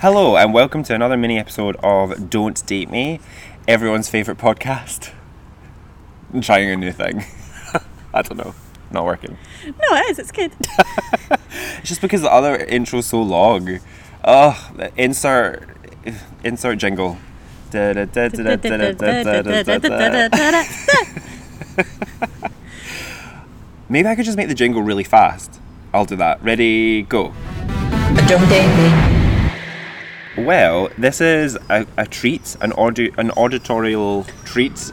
Hello, and welcome to another mini episode of Don't Date Me, everyone's favourite podcast. I'm trying a new thing. I don't know, not working. No, it is. It's good. It's just because the other intro's so long. Oh, insert, insert jingle. Maybe I could just make the jingle really fast. I'll do that. Ready, go. Don't date me. Well, this is a, a treat, an audio, an auditorial treat.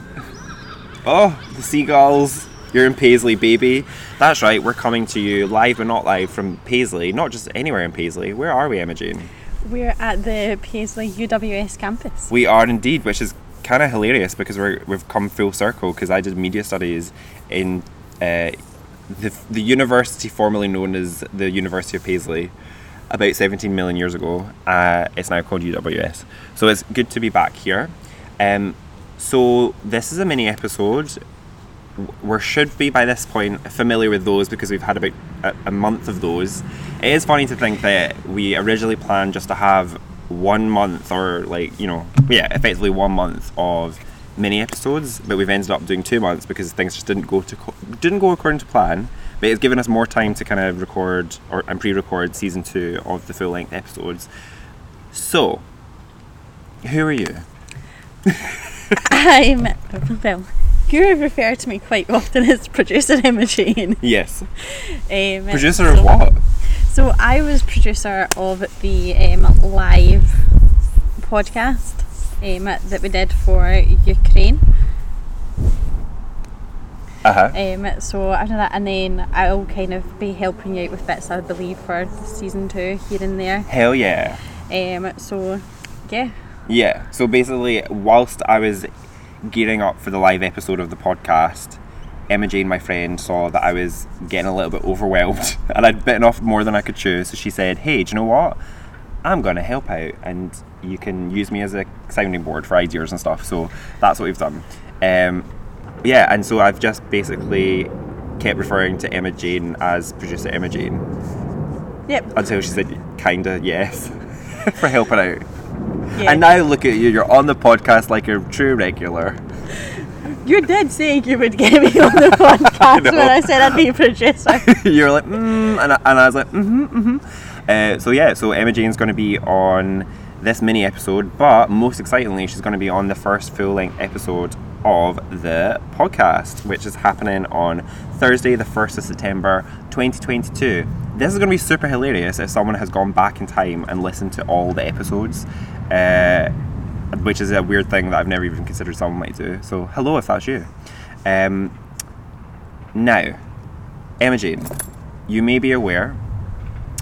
Oh, the seagulls! You're in Paisley, baby. That's right. We're coming to you live, but not live from Paisley. Not just anywhere in Paisley. Where are we, Emma Jane? We're at the Paisley UWS campus. We are indeed, which is kind of hilarious because we're, we've come full circle. Because I did media studies in uh, the the university formerly known as the University of Paisley about 17 million years ago. Uh, it's now called UWS. So it's good to be back here. Um, so this is a mini episode. We should be by this point familiar with those because we've had about a, a month of those. It is funny to think that we originally planned just to have one month or like you know yeah effectively one month of mini episodes, but we've ended up doing two months because things just didn't go to co- didn't go according to plan. But it's given us more time to kind of record or and pre-record season two of the full length episodes. So, who are you? I'm well. You refer to me quite often as producer Emma Jane. Yes, Um, producer of what? So I was producer of the um, live podcast um, that we did for Ukraine. Uh huh. Um, so after that, and then I'll kind of be helping you out with bits, I believe, for season two here and there. Hell yeah. Um, so yeah, Yeah. So basically, whilst I was gearing up for the live episode of the podcast, Emma Jane, my friend, saw that I was getting a little bit overwhelmed and I'd bitten off more than I could chew. So she said, Hey, do you know what? I'm going to help out and you can use me as a sounding board for ideas and stuff. So that's what we've done. Um, yeah, and so I've just basically kept referring to Emma Jane as producer Emma Jane yep. until she said, Kinda, yes, for helping out. Yeah. And now look at you, you're on the podcast like a true regular. You did say you would get me on the podcast know. when I said I'd be a producer. you're like, mm, and, I, and I was like, mm hmm, mm hmm. Uh, so yeah, so Emma Jane's going to be on this mini episode, but most excitingly, she's going to be on the first full length episode of the podcast, which is happening on Thursday, the 1st of September 2022. This is going to be super hilarious if someone has gone back in time and listened to all the episodes. Uh, which is a weird thing that I've never even considered someone might do. So, hello if that's you. Um, now, Emma Jane, you may be aware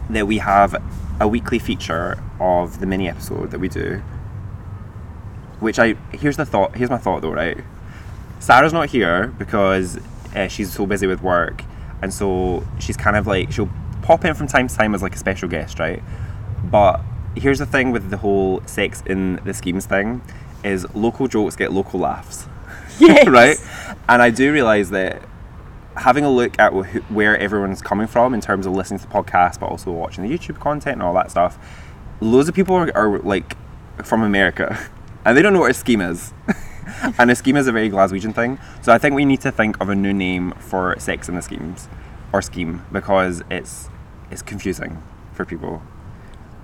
that we have a weekly feature of the mini episode that we do. Which I here's the thought. Here's my thought though, right? Sarah's not here because uh, she's so busy with work, and so she's kind of like she'll pop in from time to time as like a special guest, right? But here's the thing with the whole sex in the schemes thing is local jokes get local laughs, Yes. right? And I do realize that having a look at wh- where everyone's coming from in terms of listening to the podcast, but also watching the YouTube content and all that stuff, loads of people are, are like from America, and they don't know what a scheme is. and a scheme is a very Glaswegian thing. So I think we need to think of a new name for sex in the schemes or scheme because it's it's confusing for people,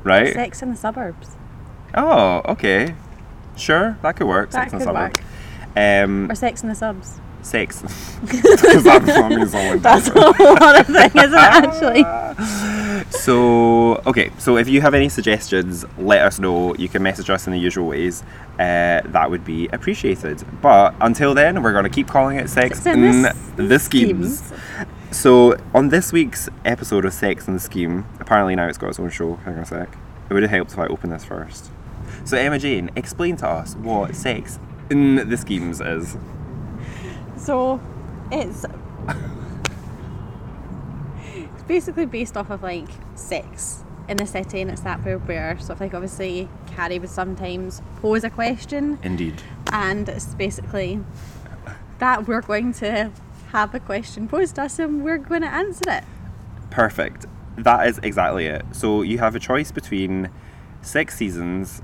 right? Sex in the suburbs. Oh, okay, sure, that could work. That sex in the could suburbs. Um, Or sex in the subs. Sex. Because that that means something That's a different. whole other thing, isn't it, actually? So, okay, so if you have any suggestions, let us know. You can message us in the usual ways. Uh, that would be appreciated. But until then, we're going to keep calling it Sex Sex in in the the Schemes. So, on this week's episode of Sex in the Scheme, apparently now it's got its own show. Hang on a sec. It would have helped if I opened this first. So, Emma Jane, explain to us what Sex in the Schemes is. So, it's it's basically based off of like sex in the city, and it's that where where sort of like obviously Carrie would sometimes pose a question, Indeed. and it's basically that we're going to have a question posed to us and we're going to answer it. Perfect. That is exactly it. So you have a choice between six seasons.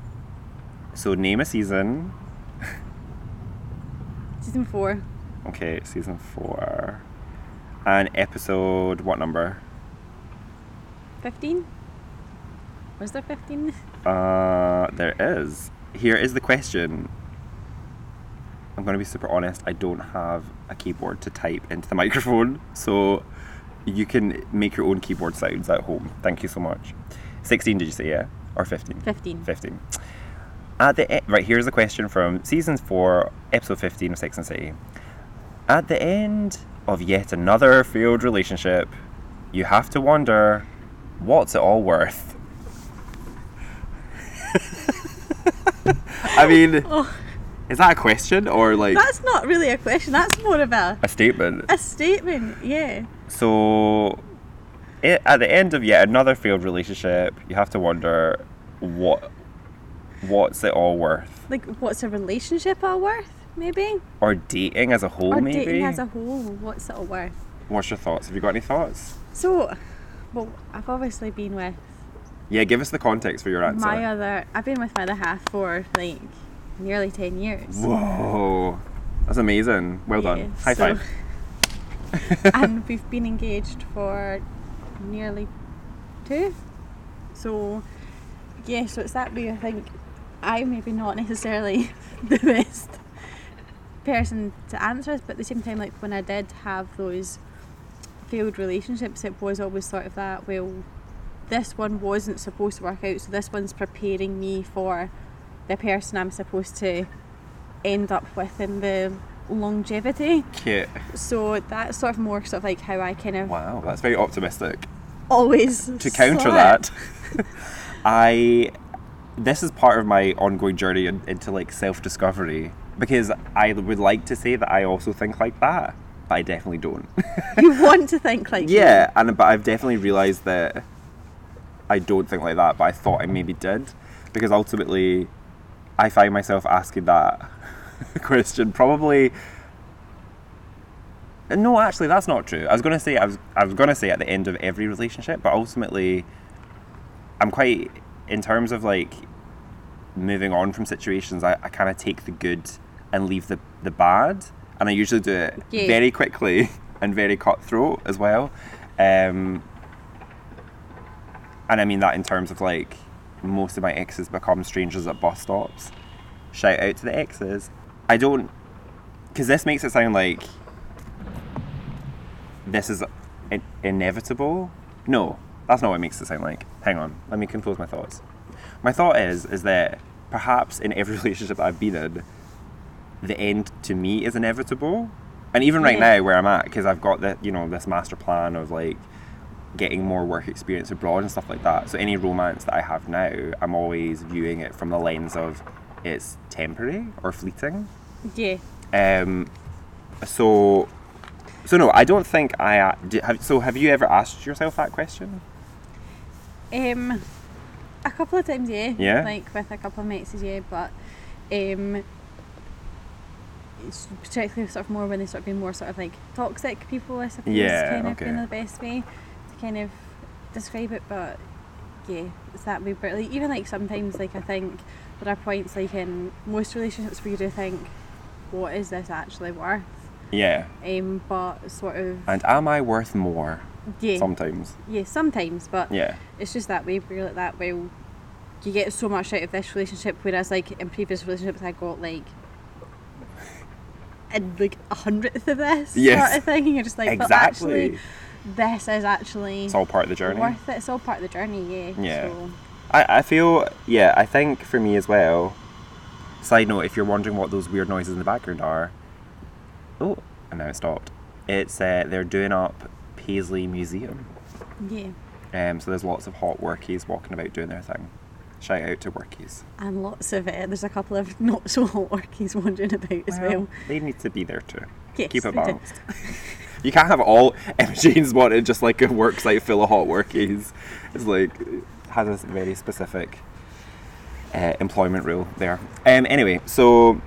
So name a season. Season four. Okay, season four. And episode what number? 15? Was there 15? Uh, there is. Here is the question. I'm going to be super honest. I don't have a keyboard to type into the microphone, so you can make your own keyboard sounds at home. Thank you so much. 16, did you say, yeah? Or 15? 15. 15. At the e- right, here's a question from season 4, episode 15 of Sex and City. At the end of yet another failed relationship, you have to wonder, what's it all worth? I mean, Oh, is that a question or like that's not really a question. That's more of a, a statement? a statement. Yeah. So, i at the end of yet another failed relationship, you have to wonder, what, what's it all worth? Like, what's a relationship all worth? Maybe. Or dating as a whole, or maybe. dating as a whole. What's it all worth? What's your thoughts? Have you got any thoughts? So, well, I've obviously been with Yeah, give us the context for your answer. my other. I've been with my other half for like nearly ten years. Whoa, that's amazing. Well Yeah, done. High so- five. and we've been engaged for nearly two. So, yeah, so it's that way. I think I'm maybe not necessarily the best person to answer this, but at the same time, like when I did have those failed relationships, it was always sort of that, well, this one wasn't supposed to work out, so this one's preparing me for the person I'm supposed to end up with in the longevity. Cute. So that's sort of more sort of like how I kind of Wow, that's very optimistic. always to counter that, I this is part of my ongoing journey into like self discovery because I would like to say that I also think like that, but I definitely don't. You want to think like yeah, and but I've definitely realized that I don't think like that, but I thought I maybe did because ultimately I find myself asking that question probably. No, actually, that's not true. I was gonna say I was I was gonna say at the end of every relationship, but ultimately, I'm quite in terms of like moving on from situations. I, I kind of take the good and leave the the bad, and I usually do it Yeah. very quickly and very cutthroat as well. Um, and I mean that in terms of like most of my exes become strangers at bus stops. Shout out to the exes. I don't, because this makes it sound like this is in- inevitable. No, that's not what it makes it sound like. Hang on, let me compose my thoughts. My thought is is that perhaps in every relationship I've been in, the end to me is inevitable. And even right Yeah. now, where I'm at, because I've got the you know this master plan of like getting more work experience abroad and stuff like that. So any romance that I have now, I'm always viewing it from the lens of it's temporary or fleeting. Yeah. Um, so, so no, I don't think I. Have, so, have you ever asked yourself that question? Um, a couple of times, yeah. Yeah? Like with a couple of mates, yeah. But um, particularly sort of more when they start being more sort of like toxic people. I suppose. Yeah, Kind of okay. being the best way to kind of describe it, but yeah, it's that way. But like even like sometimes, like I think there are points like in most relationships where you do think, what is this actually worth? Yeah. Um, but sort of And am I worth more? yeah, Sometimes. yeah, sometimes, but Yeah. it's just that way where you're like that well you get so much out of this relationship whereas like in previous relationships I got like a, like a hundredth of this Yes. sort of thing and you're just like but Exactly. actually this is actually It's all part of the journey. worth it it's all part of the journey yeah Yeah. so I, I feel, yeah, I think for me as well. Side note, if you're wondering what those weird noises in the background are, oh, and now it stopped. It's uh, they're doing up Paisley Museum. yeah Um, so there's lots of hot workies walking about doing their thing. Shout out to workies. and lots of it there's a couple of not so hot workies wandering about as well they need to be there too. Yes, Keep it balanced. you can't have all Jane's wanted just like a work site full of hot workies. It's like it has a very specific uh, employment rule there. Um, anyway, so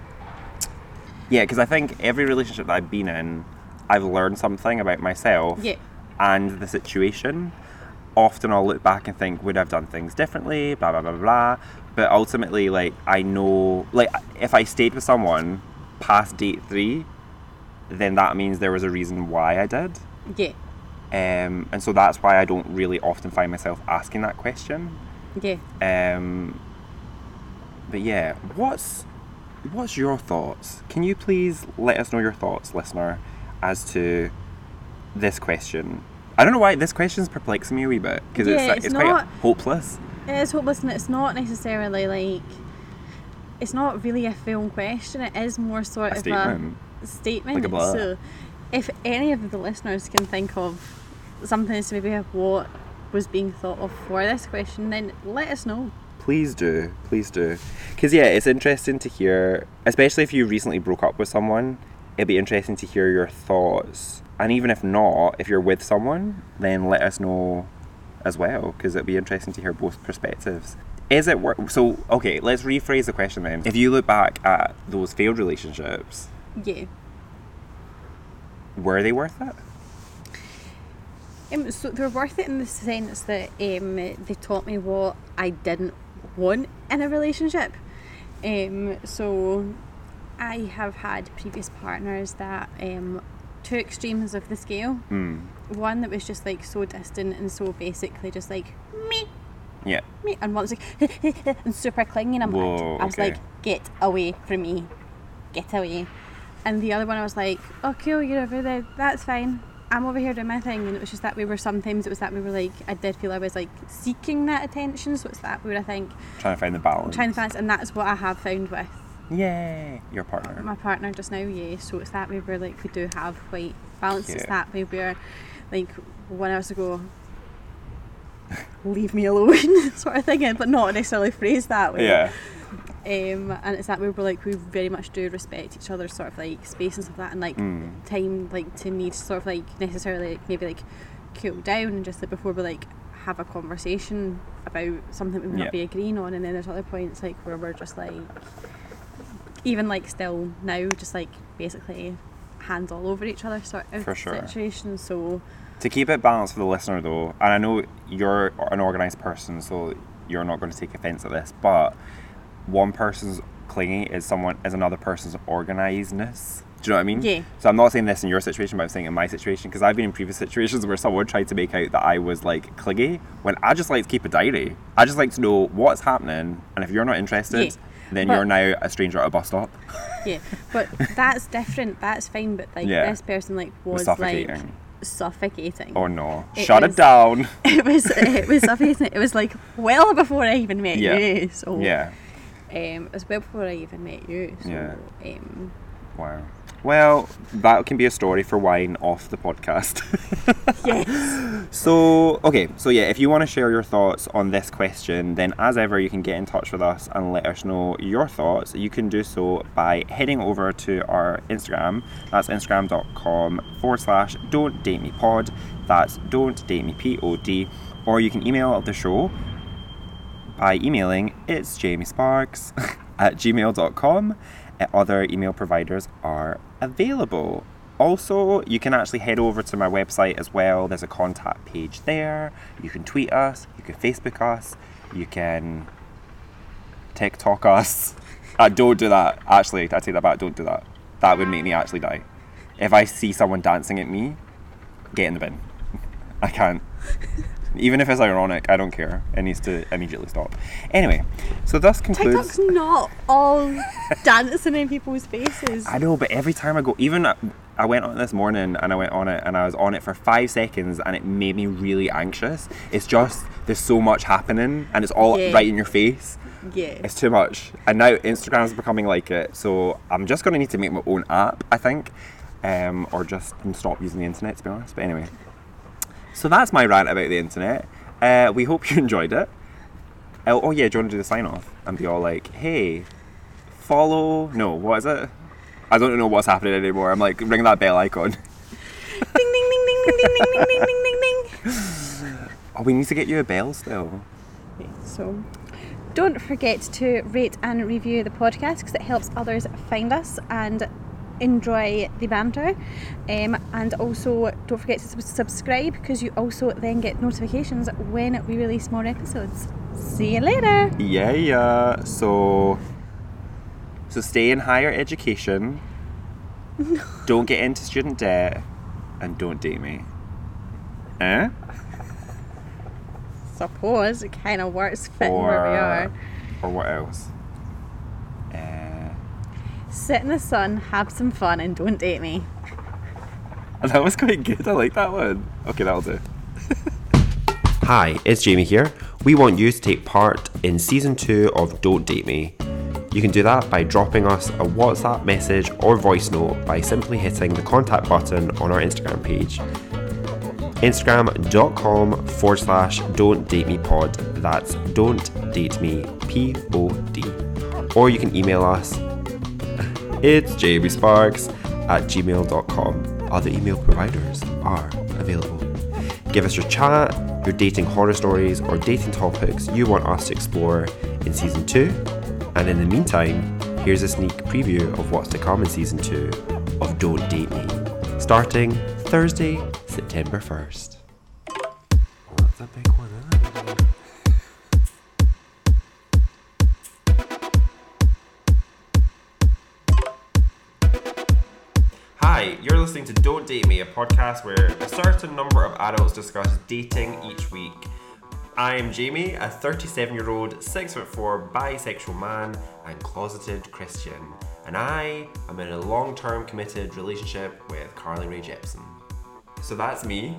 yeah, because I think every relationship that I've been in, I've learned something about myself yeah and the situation. Often I'll look back and think, would I have done things differently? Blah blah blah blah. blah. But ultimately, like I know, like if I stayed with someone past date three, then that means there was a reason why I did. Yeah. Um, and so that's why I don't really often find myself asking that question. Yeah. Um, but yeah, what's what's your thoughts? Can you please let us know your thoughts, listener, as to this question? I don't know why this question's perplexing me a wee bit because Yeah, it's, it's it's quite hopeless. It is hopeless and it's not necessarily like it's not really a film question, it is more sort A of statement. a statement. Like a so if any of the listeners can think of something as maybe of what was being thought of for this question, then let us know. Please do, please do, because yeah, it's interesting to hear, especially if you recently broke up with someone. It'd be interesting to hear your thoughts, and even if not, if you're with someone, then let us know as well, because it'd be interesting to hear both perspectives. Is it worth? So okay, let's rephrase the question then. If you look back at those failed relationships, Yeah. were they worth it? Um, so they're worth it in the sense that um, they taught me what I didn't want in a relationship. Um, so I have had previous partners that um, two extremes of the scale. Hmm. One that was just like so distant and so basically just like me, Yeah. me, and one was like and super clingy. And I'm Whoa, like, I was like, get away from me, get away. And the other one, I was like, oh cool, you're over there, that's fine. I'm over here doing my thing, and it was just that we were sometimes it was that we were like I did feel I was like seeking that attention, so it's that we were I think Trying to find the balance. trying to balance, and that's what I have found with Yay, your partner. my partner just now, yeah. So it's that way where like we do have quite balance. It's that way where like one hours ago, leave me alone sort of thing, but not necessarily phrased that way. Yeah. Um, and it's that way where like we very much do respect each other's sort of like space and stuff like that, and like Mm. time like to need to sort of like necessarily like, maybe like cool down and just like before we like have a conversation about something we might not be agreeing on, and then there's other points like where we're just like even like still now just like basically hands all over each other sort of For sure. situation. So To keep it balanced for the listener, though, and I know you're an organised person, so you're not going to take offence at this, but one person's clingy is someone is another person's organisedness. Do you know what I mean? Yeah. So I'm not saying this in your situation, but I'm saying in my situation because I've been in previous situations where someone tried to make out that I was like clingy when I just like to keep a diary. I just like to know what's happening, and if you're not interested, Yeah. Then But- you're now a stranger at a bus stop. yeah, but that's different. That's fine. But like Yeah. this person like was suffocating. like suffocating. Oh no! It Shut was- it down. it was it was suffocating. It was like well before I even met Yeah. you. So yeah. um, it was well before I even met you. So Yeah. um, Wow. Well, that can be a story for wine off the podcast. yes, so, okay, so yeah, if you want to share your thoughts on this question, then as ever, you can get in touch with us and let us know your thoughts. You can do so by heading over to our Instagram. That's instagram.com forward slash don't date me pod. That's don't date me pod. Or you can email the show by emailing it's Jamie Sparks at gmail.com. Other email providers are available. Also, you can actually head over to my website as well. There's a contact page there. You can tweet us, you can Facebook us, you can TikTok us. I uh, don't do that. Actually, I take that back. Don't do that. That would make me actually die. If I see someone dancing at me, get in the bin. I can't. Even if it's ironic, I don't care. It needs to immediately stop. Anyway, so thus concludes. TikTok's not all dancing in people's faces. I know, but every time I go, even I- went on it this morning and I went on it and I was on it for five seconds and it made me really anxious. It's just there's so much happening and it's all Yeah. right in your face. yeah, It's too much. And now Instagram's becoming like it. So I'm just going to need to make my own app, I think. Um, or just stop using the internet, to be honest. But anyway. So that's my rant about the internet. Uh, we hope you enjoyed it. Oh, oh yeah, do you want to do the sign off? And be all like, hey, follow. No, what is it? I don't know what's happening anymore. I'm like, ring that bell icon. ding ding ding ding ding ding ding ding ding ding ding. Oh, we need to get you a bell still. So, don't forget to rate and review the podcast because it helps others find us. And enjoy the banter. Um, and also, don't forget to subscribe because you also then get notifications when we release more episodes. See you later. Yeah, yeah. So, so stay in higher education. don't get into student debt, and don't date me. Eh? Suppose it kind of works fitting where we are. or what else? Sit in the sun, have some fun, and don't date me. that was quite good. I like that one. Okay, that'll do. Hi, it's Jamie here. We want you to take part in season two of Don't Date Me. You can do that by dropping us a WhatsApp message or voice note by simply hitting the contact button on our Instagram page. Instagram.com forward slash don't date me pod. That's don't date me P O D. Or you can email us. It's Jamie Sparks at gmail.com. Other email providers are available. Give us your chat, your dating horror stories, or dating topics you want us to explore in season two. And in the meantime, here's a sneak preview of what's to come in season two of Don't Date Me, starting Thursday, September 1st. that's Date Me, a podcast where a certain number of adults discuss dating each week. I am Jamie, a 37 year old, 6'4 bisexual man and closeted Christian. And I am in a long term committed relationship with Carly Rae Jepsen. So that's me.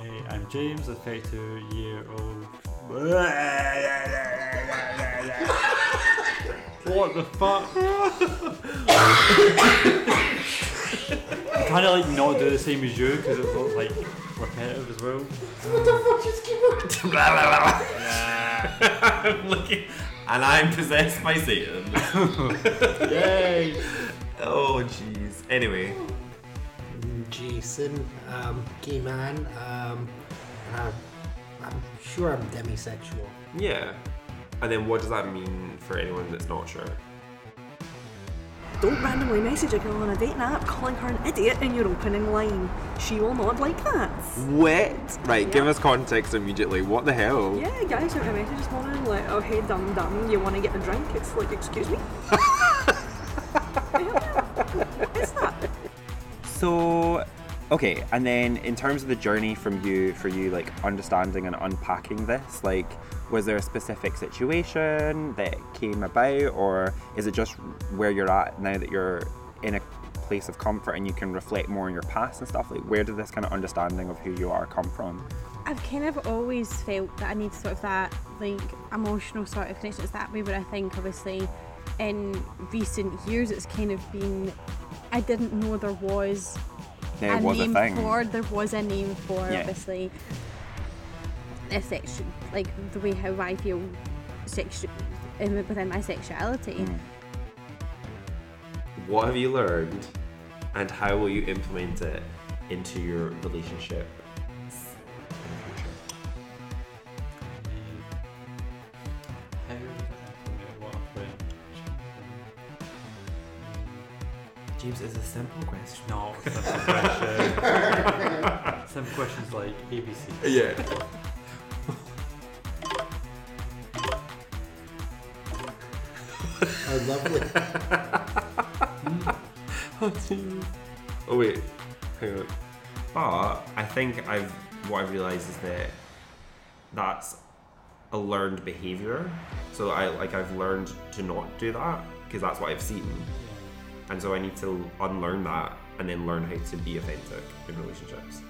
Hey, I'm James, a 32 year old. what the fuck? I kind of like not do the same as you because it looks like repetitive as well. What the fuck just keep looking at? I'm looking, and I'm possessed by Satan. Yay! oh, jeez. Anyway, Jason, um, gay man. Um, uh, I'm sure I'm demisexual. yeah. And then what does that mean for anyone that's not sure? Don't randomly message a girl on a dating app calling her an idiot in your opening line. She will not like that. What? Right, give us context immediately. What the hell? Yeah, guys guy sent me a message this morning like, oh hey dum dum, you want to get a drink? It's like, excuse me? it's that. So, okay, and then in terms of the journey from you, for you, like understanding and unpacking this, like, was there a specific situation that came about, or is it just where you're at now that you're in a place of comfort and you can reflect more on your past and stuff? Like, where did this kind of understanding of who you are come from? I've kind of always felt that I need sort of that like emotional sort of connection. It's that way, but I think obviously in recent years it's kind of been. I didn't know there was There a was a name thing. for. There was a name for Yeah. obviously this section, like the way how I feel sexu- in, within my sexuality. Mm. What have you learned, and how will you implement it into your relationship? How do I implement what I've learned? James, it's a simple question. No, simple question. Simple questions like ABC. Yeah. Oh. Oh wait, hang on. But I think I've what I've realised is that that's a learned behaviour. So I like I've learned to not do that because that's what I've seen, and so I need to unlearn that and then learn how to be authentic in relationships.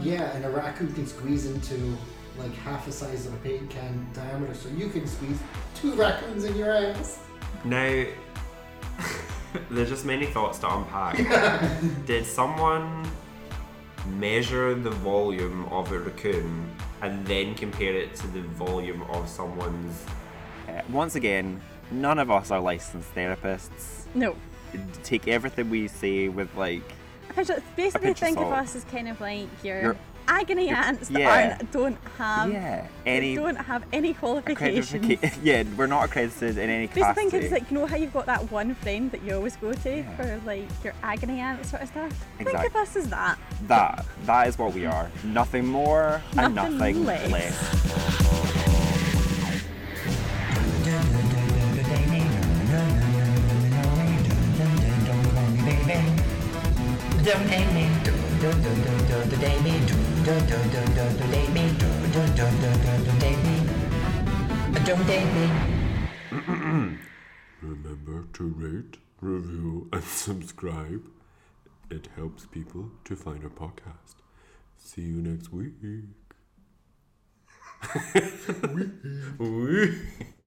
yeah, and a raccoon can squeeze into like half the size of a paint can diameter, so you can squeeze two raccoons in your ass. Now, there's just many thoughts to unpack. Did someone measure the volume of a raccoon and then compare it to the volume of someone's? Uh, once again, none of us are licensed therapists. No. Take everything we say with like I just basically pinch of think of salt. us as kind of like your, Your- agony aunts that Yeah. aren't, don't have yeah, any don't have any qualifications. accreditation. Yeah, we're not accredited in any But the thing capacity. is, like, you know how you've got that one friend that you always go to Yeah. for like your agony aunt sort of stuff. Think of us as that. that that is what we are. Nothing more and Nothing nothing less. less. Remember to rate, review, and subscribe. It helps people to find our podcast. See you next week.